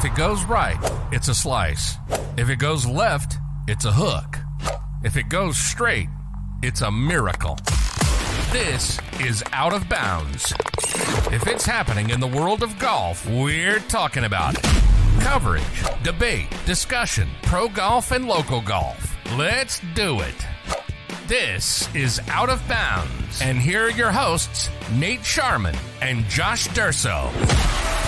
If it goes right, it's a slice. If it goes left, it's a hook. If it goes straight, it's a miracle. This is Out of Bounds. If it's happening in the world of golf, we're talking about it. Coverage, debate, discussion, pro golf, and local golf. Let's do it. This is Out of Bounds. And here are your hosts, Nate Sharman and Josh Durso.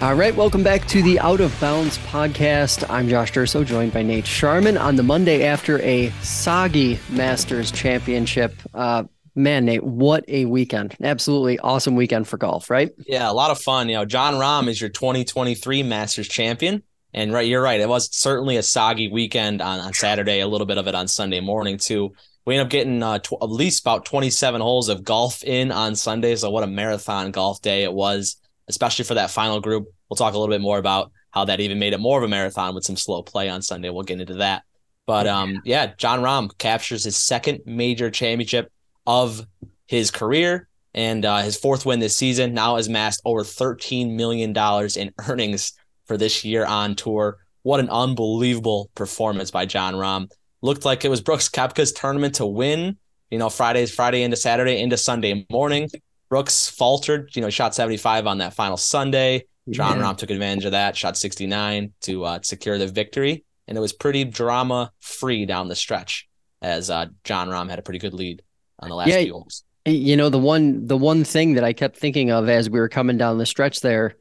All right, welcome back to the Out of Bounds podcast. I'm Josh Durso, joined by Nate Sharman on the Monday after a soggy Masters Championship. Uh, man, Nate, what a weekend! Absolutely awesome weekend for golf, right? Yeah, a lot of fun. You know, Jon Rahm is your 2023 Masters champion, and right, you're right. It was certainly a soggy weekend on, on Saturday. A little bit of it on Sunday morning too. We end up getting uh, tw- at least about 27 holes of golf in on Sunday. So what a marathon golf day it was especially for that final group. We'll talk a little bit more about how that even made it more of a marathon with some slow play on Sunday. We'll get into that. But um, yeah, Jon Rahm captures his second major championship of his career and uh, his fourth win this season. Now has amassed over $13 million in earnings for this year on tour. What an unbelievable performance by Jon Rahm. Looked like it was Brooks Koepka's tournament to win, you know, Fridays, Friday into Saturday into Sunday morning. Brooks faltered, you know, shot 75 on that final Sunday. Jon yeah. Rahm took advantage of that, shot 69 to uh, secure the victory. And it was pretty drama free down the stretch as uh, Jon Rahm had a pretty good lead on the last yeah, few holes. You know, the one the one thing that I kept thinking of as we were coming down the stretch there,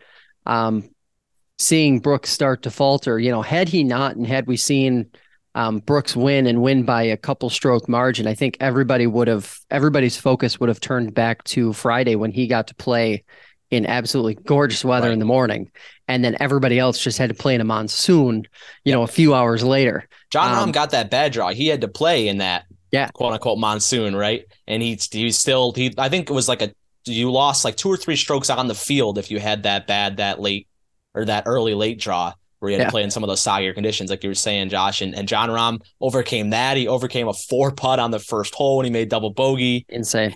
um, seeing Brooks start to falter, you know, had he not and had we seen um, Brooks win and win by a couple stroke margin, I think everybody would have everybody's focus would have turned back to Friday when he got to play in absolutely gorgeous weather right. in the morning, and then everybody else just had to play in a monsoon. You know, a few hours later. Jon um, Rahm got that bad draw. He had to play in that yeah quote unquote monsoon, right? And he he still he I think it was like a you lost like two or three strokes on the field if you had that bad that late or that early late draw where he had yeah. to play in some of those soggy conditions, like you were saying, Josh. And, and Jon Rahm overcame that. He overcame a four putt on the first hole when he made double bogey. Insane.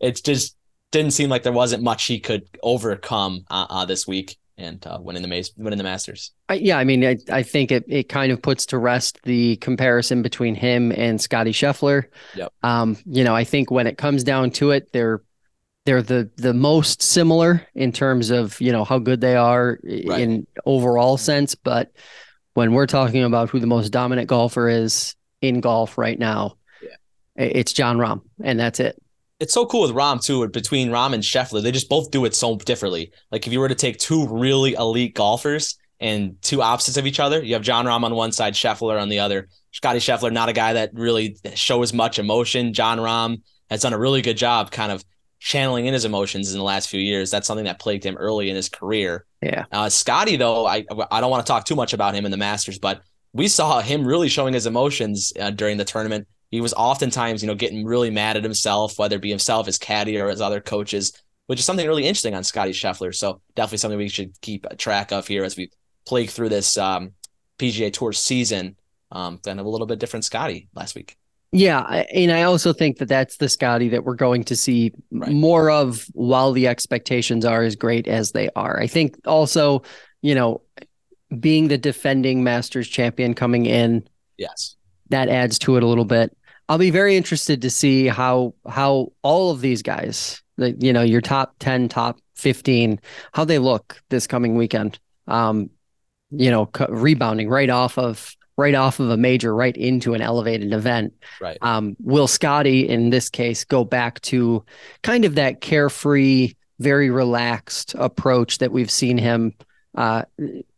It just didn't seem like there wasn't much he could overcome uh, uh, this week and uh, winning the winning the Masters. yeah, I mean, I, I think it, it kind of puts to rest the comparison between him and Scotty Scheffler. Yep. Um, you know, I think when it comes down to it, they're they're the the most similar in terms of you know how good they are right. in overall sense but when we're talking about who the most dominant golfer is in golf right now yeah. it's Jon Rahm and that's it it's so cool with Rahm too between Rahm and Scheffler they just both do it so differently like if you were to take two really elite golfers and two opposites of each other you have Jon Rahm on one side Scheffler on the other Scotty Scheffler not a guy that really shows much emotion Jon Rahm has done a really good job kind of channeling in his emotions in the last few years. That's something that plagued him early in his career. Yeah. Uh, Scotty, though, I I don't want to talk too much about him in the Masters, but we saw him really showing his emotions uh, during the tournament. He was oftentimes, you know, getting really mad at himself, whether it be himself, his caddy, or his other coaches, which is something really interesting on Scotty Scheffler. So definitely something we should keep track of here as we plague through this um, PGA Tour season. Um, kind of a little bit different Scotty last week. Yeah, and I also think that that's the Scotty that we're going to see right. more of while the expectations are as great as they are. I think also, you know, being the defending Masters champion coming in, yes, that adds to it a little bit. I'll be very interested to see how how all of these guys, the, you know, your top 10, top 15, how they look this coming weekend. Um, you know, rebounding right off of right off of a major right into an elevated event. Right. Um, will Scotty in this case go back to kind of that carefree, very relaxed approach that we've seen him uh,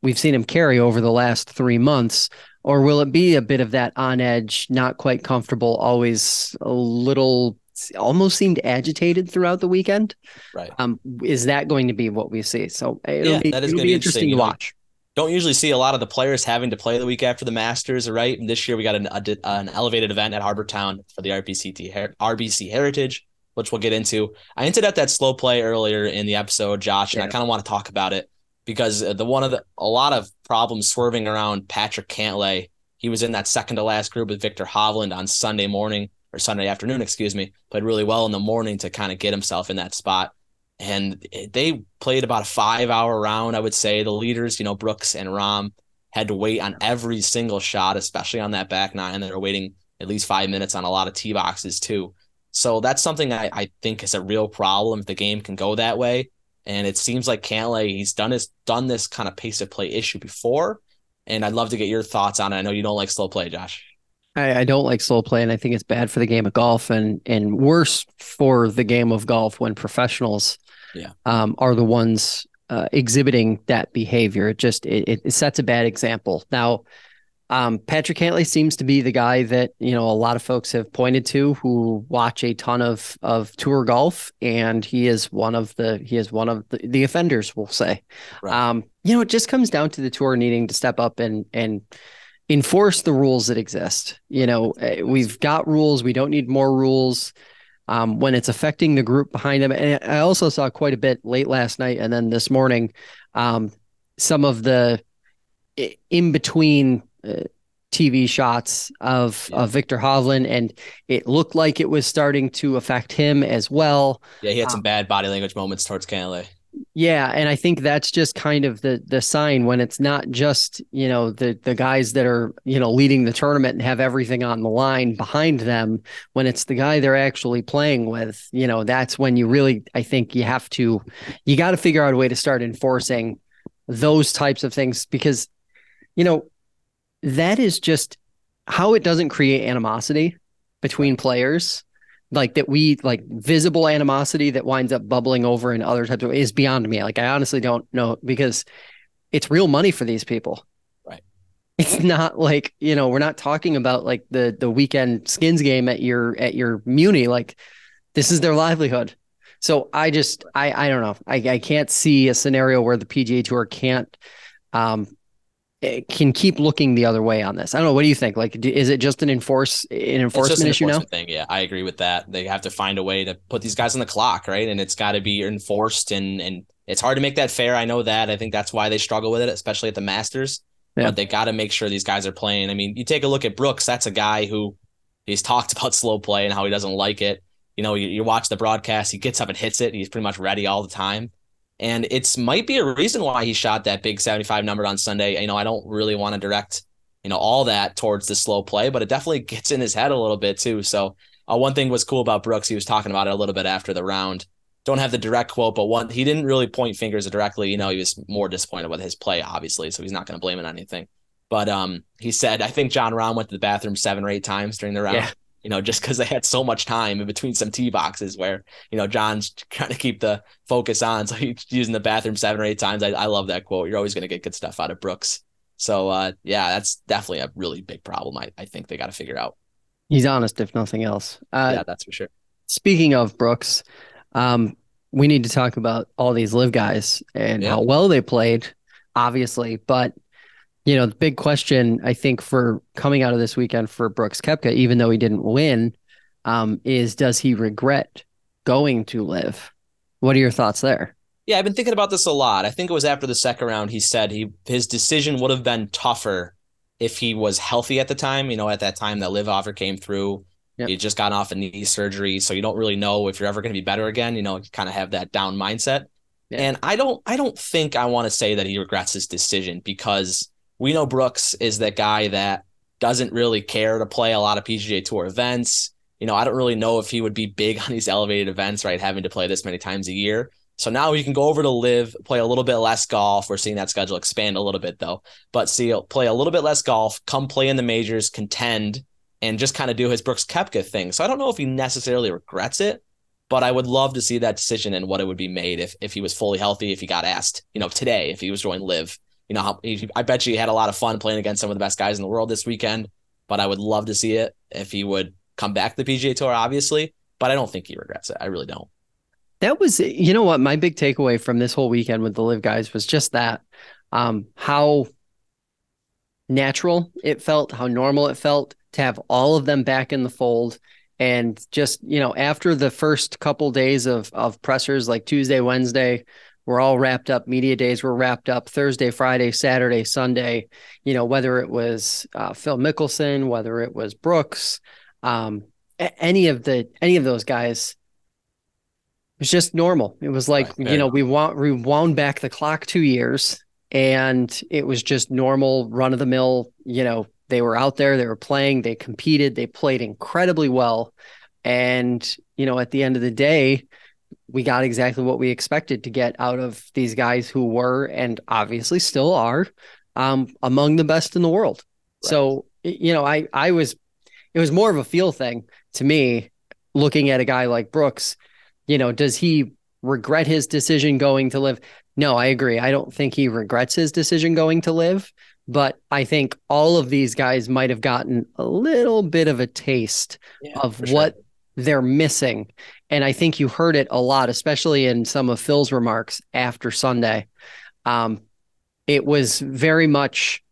we've seen him carry over the last three months, or will it be a bit of that on edge, not quite comfortable, always a little almost seemed agitated throughout the weekend. Right. Um, is that going to be what we see? So it'll yeah, be, it'll be interesting to watch don't usually see a lot of the players having to play the week after the Masters, right? And this year we got an, a, an elevated event at Harbour Town for the RBCT RBC Heritage, which we'll get into. I hinted at that slow play earlier in the episode, Josh, and yeah. I kind of want to talk about it because uh, the one of the a lot of problems swerving around Patrick Cantlay. He was in that second to last group with Viktor Hovland on Sunday morning or Sunday afternoon, excuse me. Played really well in the morning to kind of get himself in that spot and they played about a five hour round. I would say the leaders, you know, Brooks and Rahm had to wait on every single shot, especially on that back nine. They're waiting at least five minutes on a lot of tee boxes too. So that's something I, I think is a real problem if the game can go that way. And it seems like Cantlay, he's done his done this kind of pace of play issue before. And I'd love to get your thoughts on it. I know you don't like slow play, Josh. I, I, don't like slow play, and I think it's bad for the game of golf, and and worse for the game of golf when professionals, yeah, um, are the ones uh, exhibiting that behavior. It just it, it sets a bad example. Now, um, Patrick Cantlay seems to be the guy that you know a lot of folks have pointed to who watch a ton of of tour golf, and he is one of the he is one of the, the offenders. We'll say, right. um, you know, it just comes down to the tour needing to step up and and enforce the rules that exist. You know, eh, we've got rules. We don't need more rules. Um, when it's affecting the group behind him, and I also saw quite a bit late last night and then this morning, um, some of the in between TV shots of yeah. of Viktor Hovland, and it looked like it was starting to affect him as well. Yeah, he had some um, bad body language moments towards Cantlay. Yeah, and I think that's just kind of the the sign when it's not just you know the the guys that are you know leading the tournament and have everything on the line behind them. When it's the guy they're actually playing with, you know, that's when you really I think you have to you got to figure out a way to start enforcing those types of things because you know that is just how it doesn't create animosity between players like that we like visible animosity that winds up bubbling over in other types of is beyond me. Like i honestly don't know because it's real money for these people. Right. It's not like you know we're not talking about like the the weekend skins game at your at your muni. Like this is their livelihood. So i just i i don't know. I i can't see a scenario where the pga tour can't um can keep looking the other way on this. I don't know. What do you think? Like, is it just an enforce an enforcement an issue enforcement now? Thing, yeah, I agree with that. They have to find a way to put these guys on the clock, right? And it's got to be enforced, and and it's hard to make that fair. I know that. I think that's why they struggle with it, especially at the Masters. Yeah. But they got to make sure these guys are playing. I mean, you take a look at Brooks. That's a guy who he's talked about slow play and how he doesn't like it. You know, you, you watch the broadcast. He gets up and hits it. He's pretty much ready all the time. And it's might be a reason why he shot that big 75 number on Sunday. You know, I don't really want to direct, you know, all that towards the slow play, but it definitely gets in his head a little bit too. So uh, one thing was cool about Brooks. He was talking about it a little bit after the round. Don't have the direct quote, but one he didn't really point fingers directly. You know, he was more disappointed with his play, obviously, so he's not going to blame it on anything. But um, he said, I think Jon Rahm went to the bathroom seven or eight times during the round. Yeah you know, just because they had so much time in between some tee boxes where, you know, Jon's trying to keep the focus on. So he's using the bathroom seven or eight times. I, I love that quote. You're always going to get good stuff out of Brooks. So, uh, yeah, that's definitely a really big problem. I, I think they got to figure out. He's honest, if nothing else. Uh, yeah, that's for sure. Speaking of Brooks, um, we need to talk about all these LIV guys and yeah. how well they played, obviously. But you know, the big question I think for coming out of this weekend for Brooks Koepka, even though he didn't win, um, is does he regret going to LIV? What are your thoughts there? Yeah, I've been thinking about this a lot. I think it was after the second round he said he his decision would have been tougher if he was healthy at the time. You know, at that time that LIV offer came through. Yep. You just got off a knee surgery, so you don't really know if you're ever going to be better again. You know, you kind of have that down mindset. Yeah. And I don't I don't think I want to say that he regrets his decision because we know Brooks is that guy that doesn't really care to play a lot of PGA Tour events. You know, I don't really know if he would be big on these elevated events, right? Having to play this many times a year. So now he can go over to LIV, play a little bit less golf. We're seeing that schedule expand a little bit though, but see, play a little bit less golf, come play in the majors, contend, and just kind of do his Brooks Koepka thing. So I don't know if he necessarily regrets it, but I would love to see that decision and what it would be made if if he was fully healthy, if he got asked, you know, today, if he was joining LIV you know, how, I bet you he had a lot of fun playing against some of the best guys in the world this weekend. But I would love to see it if he would come back to the PGA Tour, obviously. But I don't think he regrets it. I really don't. That was, you know what, my big takeaway from this whole weekend with the LIV guys was just that, um, how natural it felt, how normal it felt to have all of them back in the fold. And just, you know, after the first couple days of of pressers like Tuesday, Wednesday, we're all wrapped up. Media days were wrapped up Thursday, Friday, Saturday, Sunday. You know, whether it was uh, Phil Mickelson, whether it was Brooks, um, any of the any of those guys, it was just normal. It was like, Right, you know, we want we wound back the clock two years and it was just normal run of the mill, you know, they were out there, they were playing, they competed, they played incredibly well. And, you know, at the end of the day, we got exactly what we expected to get out of these guys who were and obviously still are um, among the best in the world. Right. So, you know, I I was it was more of a feel thing to me looking at a guy like Brooks, you know, does he regret his decision going to LIV? No, I agree. I don't think he regrets his decision going to LIV, but I think all of these guys might have gotten a little bit of a taste Yeah, of what sure. They're missing. And I think you heard it a lot, especially in some of Phil's remarks after Sunday. Um, it was very much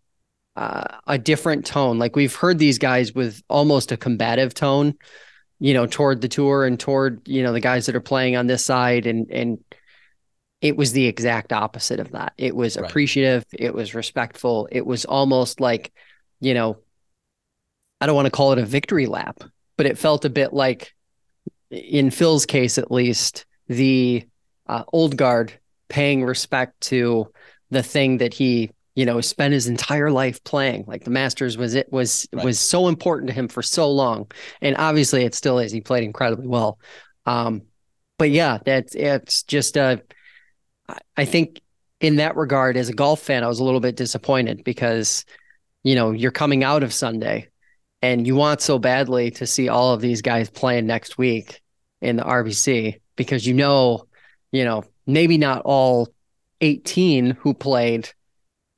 uh, a different tone. Like we've heard these guys with almost a combative tone, you know, toward the tour and toward, you know, the guys that are playing on this side. And, and it was the exact opposite of that. It was Right. appreciative. It was respectful. It was almost like, you know, I don't want to call it a victory lap, but it felt a bit like, in Phil's case at least, the uh, old guard paying respect to the thing that he, you know, spent his entire life playing. Like the Masters was it was Right. was so important to him for so long, and obviously it still is. He played incredibly well, um, but yeah, that's it's just uh, I- I think in that regard, as a golf fan, I was a little bit disappointed because, you know, you're coming out of Sunday and you want so badly to see all of these guys playing next week in the RBC because you know, you know, maybe not all 18 who played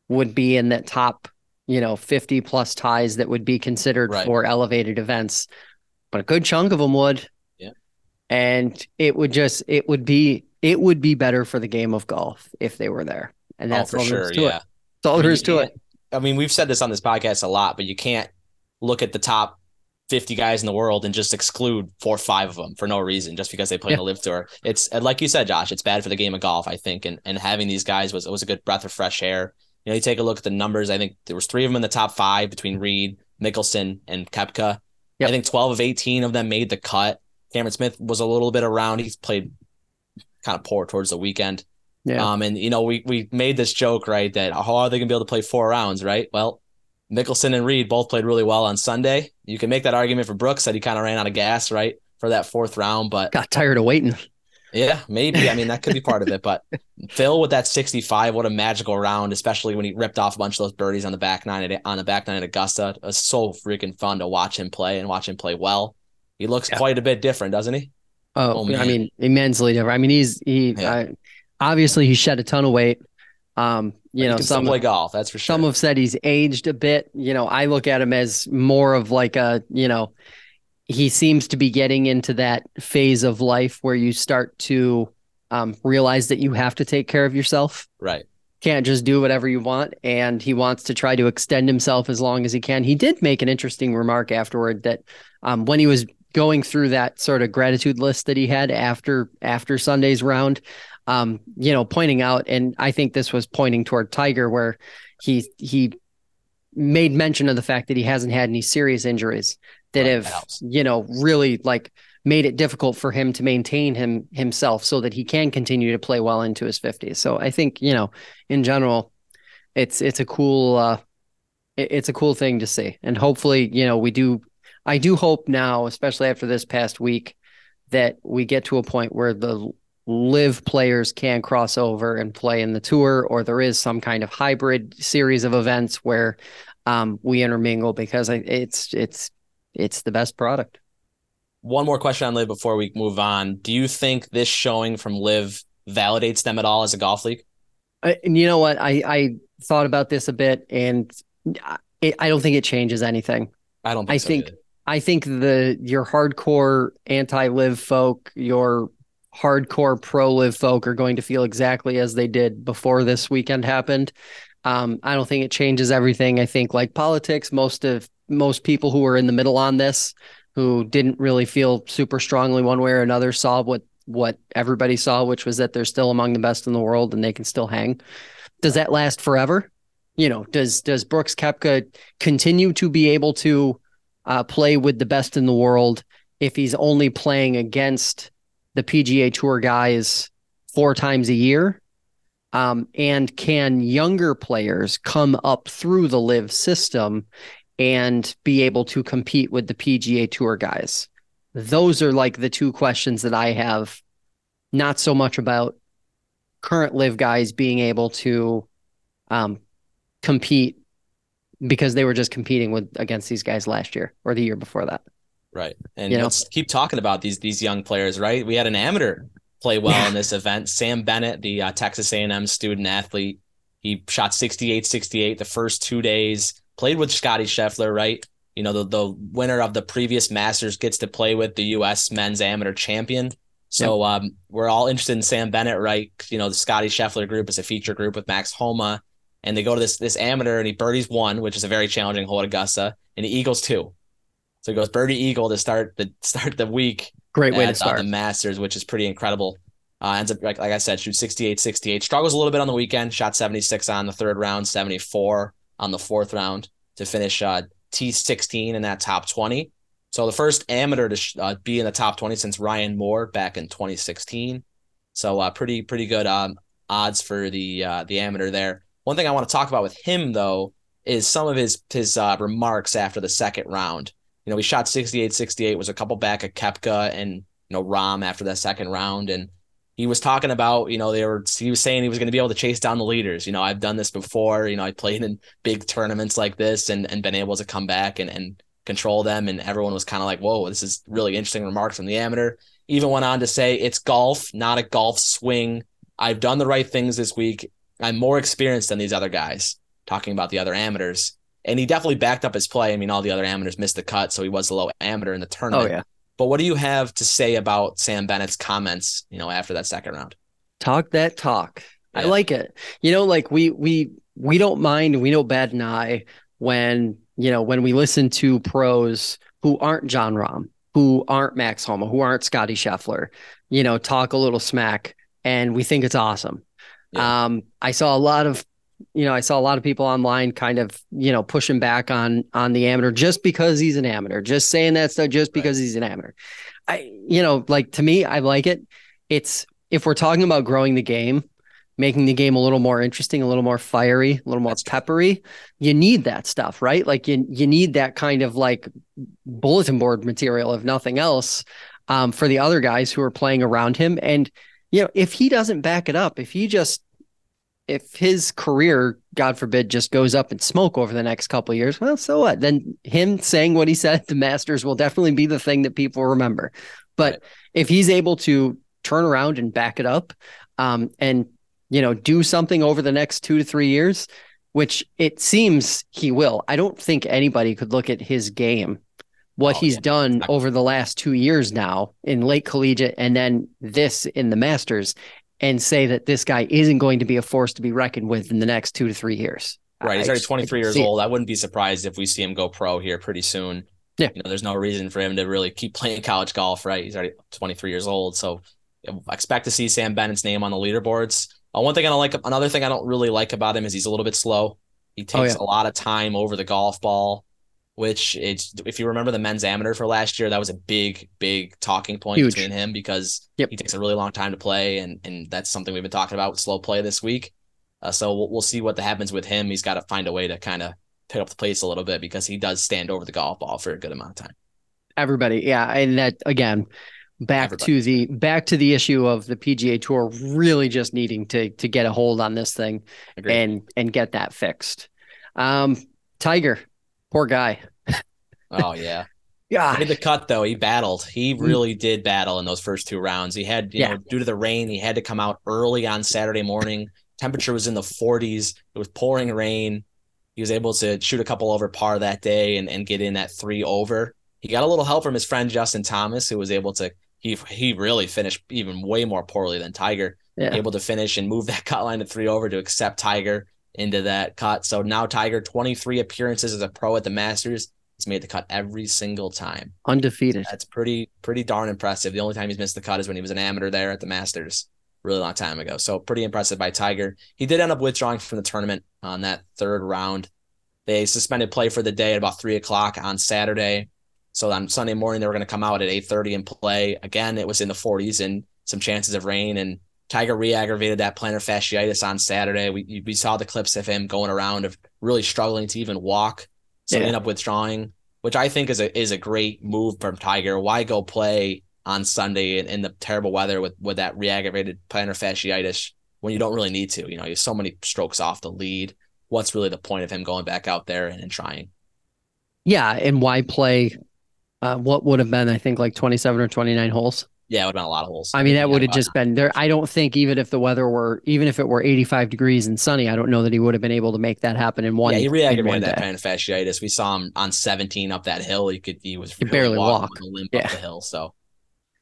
would be in that top, you know, 50 plus ties that would be considered Right. for elevated events, but a good chunk of them would. Yeah. And it would just, it would be, it would be better for the game of golf if they were there. And oh, that's for all sure. Yeah. it. That's all I mean, there is to it. I mean, we've said this on this podcast a lot, but you can't look at the top 50 guys in the world and just exclude four or five of them for no reason just because they play Yeah. in the LIV tour. It's like you said, Josh, it's bad for the game of golf, I think. And and having these guys was was a good breath of fresh air. You know, you take a look at the numbers. I think there was three of them in the top five between Reed, Mickelson, and Koepka. Yep. I think 12 of 18 of them made the cut. Cameron Smith was a little bit around. He's played kind of poor towards the weekend. Yeah. Um, and you know, we we made this joke, right? That how are they gonna be able to play four rounds, right? Well, Mickelson and Reed both played really well on Sunday. You can make that argument for Brooks that he kind of ran out of gas, right, for that fourth round. But Got tired of waiting. yeah, maybe. I mean, that could be part of it. But Phil with that 65, what a magical round, especially when he ripped off a bunch of those birdies on the back nine at, on the back nine at Augusta. It was so freaking fun to watch him play and watch him play well. He looks Yeah. quite a bit different, doesn't he? Oh, Oh, I mean, immensely different. I mean, he's he Yeah. uh, obviously he shed a ton of weight. Um, you know, some play golf. That's for sure. some have said he's aged a bit. You know, I look at him as more of like a, you know, he seems to be getting into that phase of life where you start to um, realize that you have to take care of yourself. right. Can't just do whatever you want. And he wants to try to extend himself as long as he can. He did make an interesting remark afterward that um, when he was going through that sort of gratitude list that he had after after Sunday's round, um, you know, pointing out, and I think this was pointing toward Tiger, where he he made mention of the fact that he hasn't had any serious injuries that have you know really like made it difficult for him to maintain him himself so that he can continue to play well into his 50s. So I think, you know, in general, it's it's a cool uh it's a cool thing to see. And hopefully, you know, we do I do hope now, especially after this past week, that we get to a point where the LIV players can cross over and play in the tour or there is some kind of hybrid series of events where um, we intermingle because it's it's it's the best product. One more question on LIV before we move on. Do you think this showing from LIV validates them at all as a golf league? I, and you know what? I, I thought about this a bit, and I, I don't think it changes anything. I don't think I so think- either. I think the your hardcore anti-LIV folk, your hardcore pro-LIV folk are going to feel exactly as they did before this weekend happened. Um, I don't think it changes everything. I think, like politics, most of most people who were in the middle on this, who didn't really feel super strongly one way or another, saw what what everybody saw, which was that they're still among the best in the world and they can still hang. Does that last forever? You know, does does Brooks Koepka continue to be able to uh, play with the best in the world if he's only playing against the PGA Tour guys four times a year? Um, and can younger players come up through the LIV system and be able to compete with the PGA Tour guys? Those are like the two questions that I have, not so much about current LIV guys being able to um, compete because they were just competing with against these guys last year or the year before that. Right. And you let's know? keep talking about these these young players, right? We had an amateur play well yeah. in this event. Sam Bennett, the uh, Texas A&M student athlete, he shot 68-68 the first 2 days. Played with Scotty Scheffler, right? You know, the the winner of the previous Masters gets to play with the US men's amateur champion. So yep. um, we're all interested in Sam Bennett, right? You know, the Scotty Scheffler group is a feature group with Max Homa and they go to this this amateur and he birdies one, which is a very challenging hole at Augusta, and he eagles two. So he goes birdie eagle to start the start the week. Great way to start uh, the Masters, which is pretty incredible. Uh, ends up like, like I said, shoots 68, 68. Struggles a little bit on the weekend. Shot 76 on the third round, 74 on the fourth round to finish uh, T16 in that top 20. So the first amateur to sh- uh, be in the top 20 since Ryan Moore back in 2016. So uh, pretty pretty good um, odds for the uh, the amateur there. One thing I want to talk about with him though is some of his his uh, remarks after the second round. You know, he shot 68-68, was a couple back at Koepka and you know Rahm after that second round, and he was talking about you know they were he was saying he was going to be able to chase down the leaders. You know, I've done this before. You know, I played in big tournaments like this and and been able to come back and and control them, and everyone was kind of like, whoa, this is really interesting remarks from the amateur. Even went on to say it's golf, not a golf swing. I've done the right things this week. I'm more experienced than these other guys, talking about the other amateurs. And he definitely backed up his play. I mean, all the other amateurs missed the cut, so he was a low amateur in the tournament. Oh, yeah. But what do you have to say about Sam Bennett's comments, you know, after that second round? Talk that talk. Yeah. I like it. You know, like we we we don't mind, we don't bad an eye when, you know, when we listen to pros who aren't Jon Rahm, who aren't Max Homa, who aren't Scotty Scheffler, you know, talk a little smack and we think it's awesome. Yeah. Um, I saw a lot of, you know, I saw a lot of people online kind of, you know, pushing back on on the amateur just because he's an amateur, just saying that stuff just because right. he's an amateur. I, you know, like to me, I like it. It's if we're talking about growing the game, making the game a little more interesting, a little more fiery, a little more That's peppery, you need that stuff, right? Like you you need that kind of like bulletin board material, if nothing else, um, for the other guys who are playing around him. And you know, if he doesn't back it up, if he just if his career, God forbid, just goes up in smoke over the next couple years, well, so what? Then him saying what he said at the Masters will definitely be the thing that people remember. But right. if he's able to turn around and back it up, um, and you know, do something over the next two to three years, which it seems he will. I don't think anybody could look at his game, what oh, he's yeah. done over the last two years now in late collegiate and then this in the Masters, and say that this guy isn't going to be a force to be reckoned with in the next two to three years. Right. He's already 23 years old. I wouldn't be surprised if we see him go pro here pretty soon. Yeah. You know, there's no reason for him to really keep playing college golf, right? He's already 23 years old. So I expect to see Sam Bennett's name on the leaderboards. Uh, one thing I don't like, another thing I don't really like about him is he's a little bit slow. He oh, takes oh, yeah. a lot of time over the golf ball which it's if you remember the men's amateur for last year, that was a big, big talking point Huge. between him because yep. he takes a really long time to play, and and that's something we've been talking about with slow play this week. Uh, so we'll, we'll see what happens with him. He's got to find a way to kind of pick up the pace a little bit because he does stand over the golf ball for a good amount of time. Everybody, yeah, and that again, back Everybody. to the back to the issue of the PGA Tour really just needing to to get a hold on this thing Agreed. and and get that fixed. Um, Tiger, Poor guy. oh yeah. Yeah. He made the cut though. He battled. He mm. really did battle in those first two rounds. He had, you yeah. know, due to the rain, he had to come out early on Saturday morning. Temperature was in the 40s. It was pouring rain. He was able to shoot a couple over par that day and, and get in that three over. He got a little help from his friend Justin Thomas, who was able to he he really finished even way more poorly than Tiger. Yeah. Able to finish and move that cut line to three over to accept Tiger into that cut. So now Tiger, 23 appearances as a pro at the Masters. He's made the cut every single time. Undefeated. That's pretty, pretty darn impressive. The only time he's missed the cut is when he was an amateur there at the Masters, really long time ago. So pretty impressive by Tiger. He did end up withdrawing from the tournament on that third round. They suspended play for the day at about three o'clock on Saturday. So on Sunday morning they were going to come out at eight thirty and play. Again, it was in the 40s, and some chances of rain. And Tiger re-aggravated that plantar fasciitis on Saturday. We we saw the clips of him going around of really struggling to even walk, so yeah. end up withdrawing, which I think is a is a great move from Tiger. Why go play on Sunday in, in the terrible weather with with that re-aggravated plantar fasciitis when you don't really need to? You know, you have so many strokes off the lead. What's really the point of him going back out there and, and trying? Yeah, and why play? Uh, what would have been, I think, like twenty seven or twenty nine holes. Yeah, it would have been a lot of holes. I mean, that would have just been there. I don't think even if the weather were, even if it were 85 degrees and sunny, I don't know that he would have been able to make that happen in one. Yeah, he re-aggravated that plantar fasciitis. We saw him on 17 up that hill. He could, he was he really barely walk, limp yeah. up the hill. So,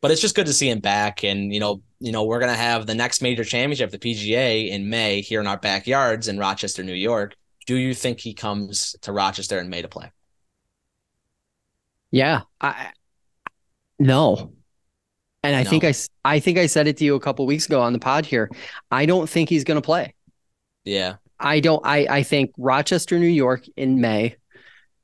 but it's just good to see him back. And you know, you know, we're gonna have the next major championship, the PGA, in May here in our backyards in Rochester, New York. Do you think he comes to Rochester in May to play? Yeah, I no. And I no. think I, I think I said it to you a couple weeks ago on the pod here. I don't think he's going to play. Yeah. I don't. I I think Rochester, New York, in May.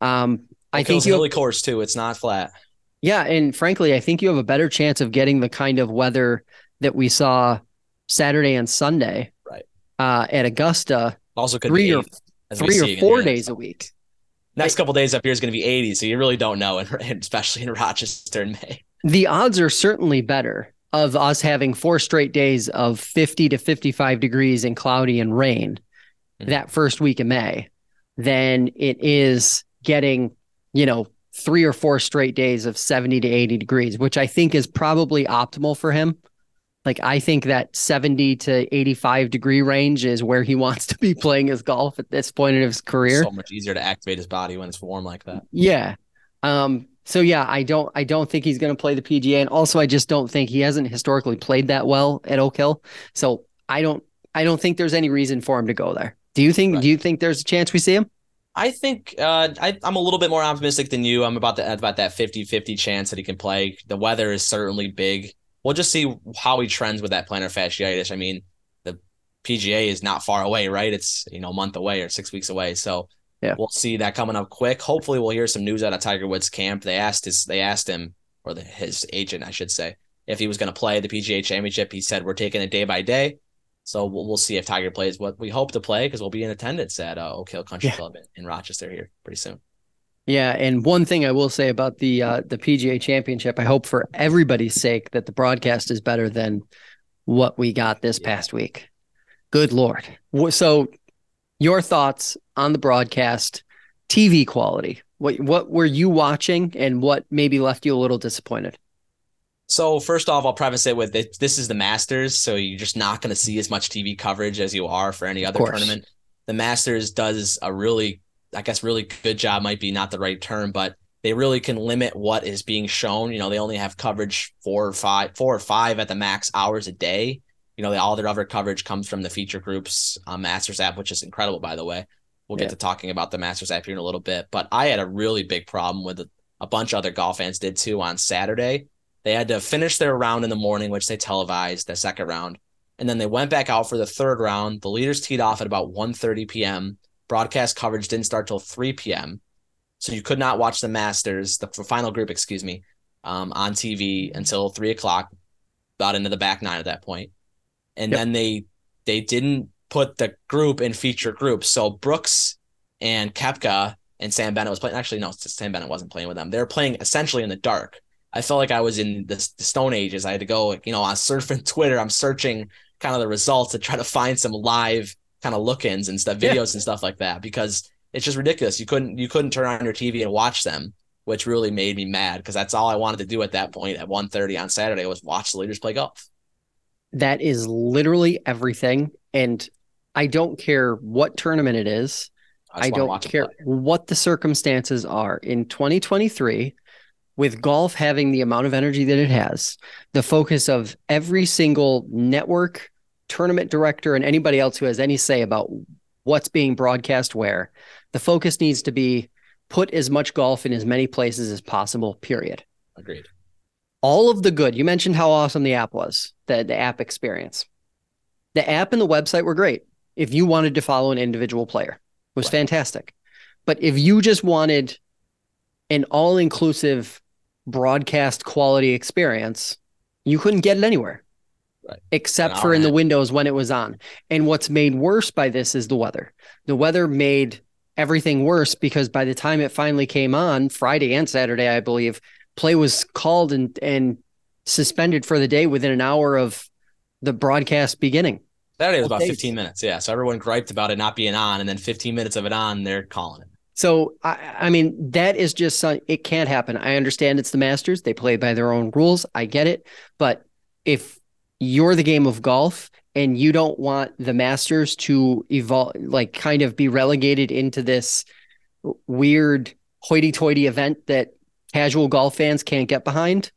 Um, I think you hilly course too. It's not flat. Yeah, and frankly, I think you have a better chance of getting the kind of weather that we saw Saturday and Sunday. Right. Uh, at Augusta. Also, could three or three or four days a week. Next couple days up here is going to be 80, so you really don't know, and especially in Rochester in May the odds are certainly better of us having four straight days of 50 to 55 degrees and cloudy and rain mm-hmm. that first week of May than it is getting, you know, three or four straight days of 70 to 80 degrees, which I think is probably optimal for him. Like I think that 70 to 85 degree range is where he wants to be playing his golf at this point in his career. So much easier to activate his body when it's warm like that. Yeah. Um, so yeah, I don't I don't think he's going to play the PGA, and also I just don't think he hasn't historically played that well at Oak Hill. So I don't I don't think there's any reason for him to go there. Do you think right. Do you think there's a chance we see him? I think uh, I, am a little bit more optimistic than you. I'm about that about that 50-50 chance that he can play. The weather is certainly big. We'll just see how he trends with that plantar fasciitis. I mean, the PGA is not far away, right? It's you know a month away or six weeks away. So yeah. We'll see that coming up quick. Hopefully we'll hear some news out of Tiger Woods camp. They asked his they asked him or the, his agent, I should say, if he was going to play the PGA championship. He said we're taking it day by day. So we'll, we'll see if Tiger plays what we hope to play because we'll be in attendance at uh, Oak Hill Country yeah. Club in, in, Rochester here pretty soon. Yeah, and one thing I will say about the uh, the PGA Championship, I hope for everybody's sake that the broadcast is better than what we got this yeah. past week. Good lord! So your thoughts on the broadcast, TV quality. What what were you watching, and what maybe left you a little disappointed? So first off, I'll preface it with this, this is the Masters, so you're just not going to see as much TV coverage as you are for any other tournament. The Masters does a really, I guess, really good job. Might be not the right term, but they really can limit what is being shown. You know, they only have coverage four or five, four or five at the max hours a day you know, all their other coverage comes from the feature groups on Masters app, which is incredible, by the way. We'll yeah. get to talking about the Masters app here in a little bit. But I had a really big problem with a, a bunch of other golf fans did too on Saturday. They had to finish their round in the morning, which they televised the second round. And then they went back out for the third round. The leaders teed off at about 1.30 p.m. Broadcast coverage didn't start till 3 p.m. So you could not watch the Masters, the final group, excuse me, um, on TV until 3 o'clock, about into the back nine at that point and yep. then they they didn't put the group in feature groups. So Brooks and Koepka and Sam Bennett was playing. Actually, no, Sam Bennett wasn't playing with them. They were playing essentially in the dark. I felt like I was in the, the Stone Ages. I had to go, you know, on surfing Twitter. I'm searching kind of the results to try to find some live kind of look-ins and stuff, videos yeah. and stuff like that, because it's just ridiculous. You couldn't you couldn't turn on your TV and watch them, which really made me mad because that's all I wanted to do at that point at 1.30 on Saturday was watch the leaders play golf that is literally everything. And I don't care what tournament it is. I, I don't care what the circumstances are. In 2023, with golf having the amount of energy that it has, the focus of every single network, tournament director, and anybody else who has any say about what's being broadcast where, the focus needs to be put as much golf in as many places as possible, period. Agreed all of the good. You mentioned how awesome the app was, the, the app experience. The app and the website were great if you wanted to follow an individual player. It was right. fantastic. But if you just wanted an all-inclusive broadcast quality experience, you couldn't get it anywhere. Right. except for in the windows when it was on. And what's made worse by this is the weather. The weather made everything worse because by the time it finally came on Friday and Saturday, I believe, play was called and and suspended for the day within an hour of the broadcast beginning. Saturday was about days. 15 minutes. Yeah. So everyone griped about it not being on, and then 15 minutes of it on, they're calling it. So I, I mean, that is just it can't happen. I understand it's the Masters; they play by their own rules. I get it, but if you're the game of golf and you don't want the Masters to evolve, like kind of be relegated into this weird hoity-toity event that casual golf fans can't get behind,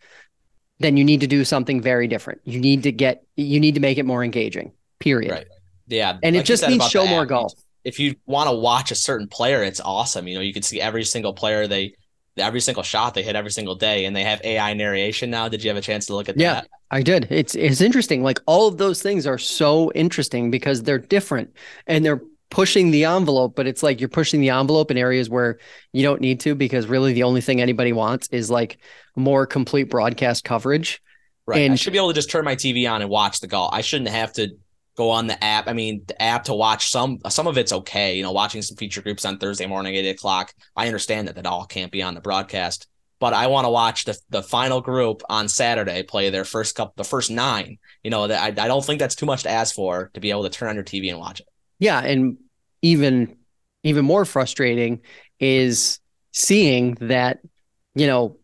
then you need to do something very different. You need to get, you need to make it more engaging. Period. Right. Yeah. And like it just means show more golf. If you want to watch a certain player, it's awesome. You know, you can see every single player they, every single shot they hit every single day, and they have AI narration now. Did you have a chance to look at Yeah. that? Yeah, I did. It's it's interesting. Like all of those things are so interesting because they're different and they're pushing the envelope, but it's like you're pushing the envelope in areas where you don't need to because really the only thing anybody wants is like more complete broadcast coverage. Right. And I should be able to just turn my TV on and watch the golf. I shouldn't have to go on the app. I mean, the app to watch some some of it's okay. You know, watching some feature groups on Thursday morning at eight o'clock. I understand that that all can't be on the broadcast, but I want to watch the the final group on Saturday play their first cup, the first nine. You know, that I, I don't think that's too much to ask for to be able to turn on your TV and watch it. Yeah, and even even more frustrating is seeing that you know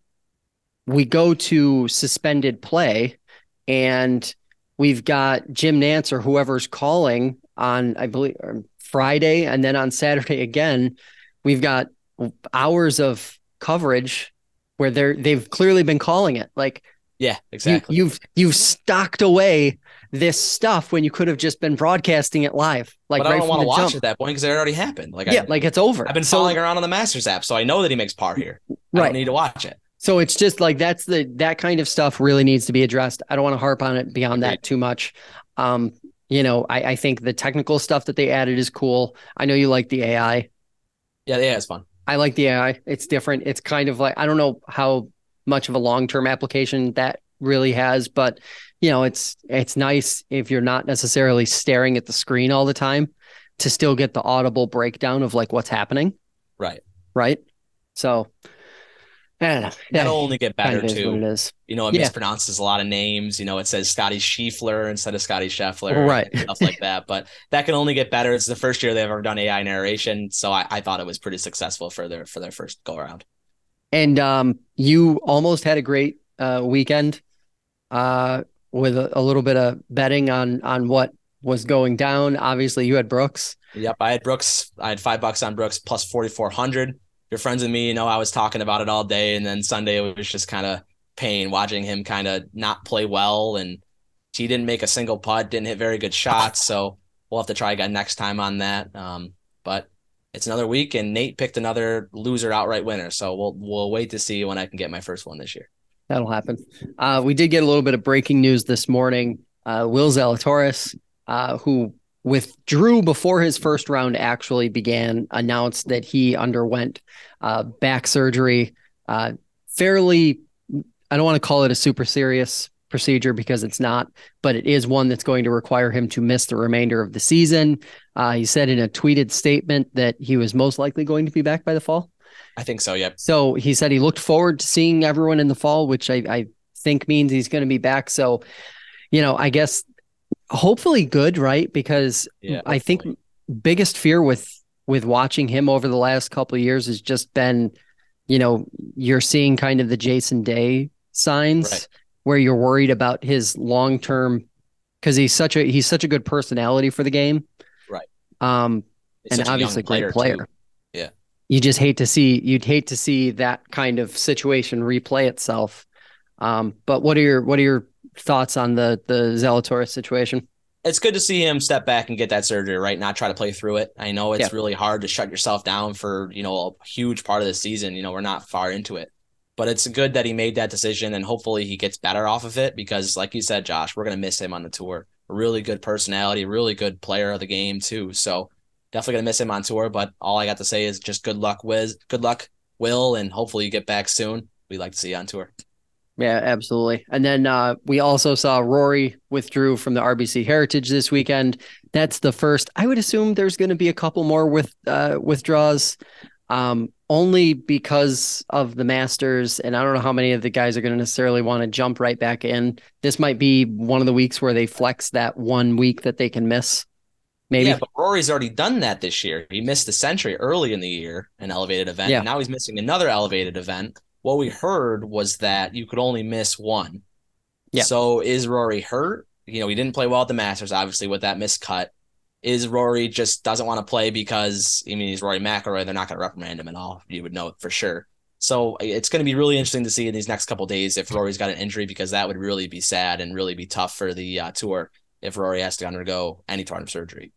we go to suspended play and we've got Jim Nantz or whoever's calling on I believe Friday and then on Saturday again we've got hours of coverage where they're they've clearly been calling it. Like Yeah, exactly. you, you've you've stocked away this stuff when you could have just been broadcasting it live like but I right don't want to watch jump at that point because it already happened. Like yeah, I, like it's over. I've been So- following around on the Masters app, so I know that he makes par here. I right. don't need to watch it. So it's just like that's the that kind of stuff really needs to be addressed. I don't want to harp on it beyond that too much. Um, you know, I, I think the technical stuff that they added is cool. I know you like the AI. Yeah, yeah, it's fun. I like the AI. It's different. It's kind of like I don't know how much of a long term application that really has, but you know, it's it's nice if you're not necessarily staring at the screen all the time to still get the audible breakdown of like what's happening. Right. Right. So know. That'll only get kind better of is too. is. You know, it Yeah. mispronounces a lot of names. You know, it says Scotty Schiefler instead of Scotty Scheffler, Right. and Stuff like that. But that can only get better. It's the first year they've ever done AI narration, so I, I thought it was pretty successful for their for their first go around. And um, you almost had a great uh, weekend uh, with a, a little bit of betting on on what was going down. Obviously, you had Brooks. Yep, I had Brooks. I had five bucks on Brooks plus forty four hundred. Your friends and me, you know, I was talking about it all day, and then Sunday it was just kind of pain watching him kind of not play well, and he didn't make a single putt, didn't hit very good shots. So we'll have to try again next time on that. Um, but it's another week, and Nate picked another loser outright winner. So we'll we'll wait to see when I can get my first one this year. That'll happen. Uh, we did get a little bit of breaking news this morning. Uh, Will Zalatoris, uh, who withdrew before his first round actually began, announced that he underwent uh, back surgery. Uh, fairly, I don't want to call it a super serious procedure because it's not, but it is one that's going to require him to miss the remainder of the season. Uh, he said in a tweeted statement that he was most likely going to be back by the fall. I think so. Yep. So he said he looked forward to seeing everyone in the fall, which I, I think means he's going to be back. So, you know, I guess hopefully good, right? Because Yeah. I think biggest fear with with watching him over the last couple of years has just been, you know, you're seeing kind of the Jason Day signs Right. Where you're worried about his long term because he's such a he's such a good personality for the game. Right. Um, and such a young obviously great too. player. Yeah. You just hate to see you'd hate to see that kind of situation replay itself. Um, but what are your what are your thoughts on the the Zalatoris situation? it's good to see him step back and get that surgery, right? Not try to play through it. I know it's Yeah. really hard to shut yourself down for, you know, a huge part of the season. You know, we're not far into it. But it's good that he made that decision and hopefully he gets better off of it because like you said, Josh, we're gonna miss him on the tour. Really good personality, really good player of the game too. So definitely gonna miss him on tour. But all I got to say is just good luck, Wiz. Good luck, Will, and hopefully you get back soon. We'd like to see you on tour. Yeah, absolutely. And then uh, we also saw Rory withdrew from the RBC Heritage this weekend. That's the first. I would assume there's going to be a couple more with uh, withdraws, um, only because of the Masters. And I don't know how many of the guys are going to necessarily want to jump right back in. This might be one of the weeks where they flex that one week that they can miss. Maybe. Yeah, but Rory's already done that this year. He missed the Sentry early in the year, an elevated event. Yeah. And now he's missing another elevated event. What we heard was that you could only miss one. Yeah. So is Rory hurt? You know, he didn't play well at the Masters, obviously, with that missed cut. Is Rory just doesn't want to play because I mean he's Rory McIlroy? They're not going to reprimand him at all. You would know it for sure. So it's going to be really interesting to see in these next couple days if Rory's got an injury because that would really be sad and really be tough for the uh, tour if Rory has to undergo any sort of surgery.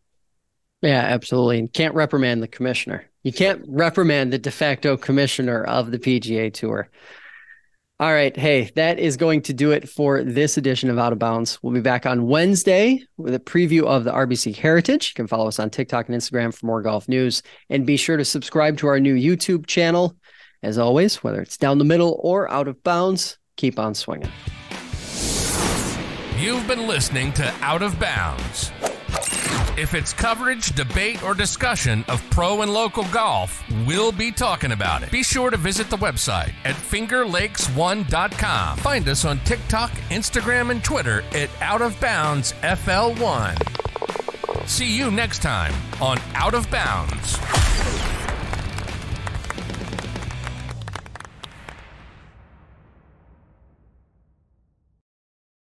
Yeah, absolutely. And can't reprimand the commissioner. You can't reprimand the de facto commissioner of the PGA Tour. All right. Hey, that is going to do it for this edition of Out of Bounds. We'll be back on Wednesday with a preview of the RBC Heritage. You can follow us on TikTok and Instagram for more golf news. And be sure to subscribe to our new YouTube channel. As always, whether it's down the middle or out of bounds, keep on swinging. You've been listening to Out of Bounds. If it's coverage, debate, or discussion of pro and local golf, we'll be talking about it. Be sure to visit the website at fingerlakes1.com. Find us on TikTok, Instagram, and Twitter at Out of Bounds FL1. See you next time on Out of Bounds.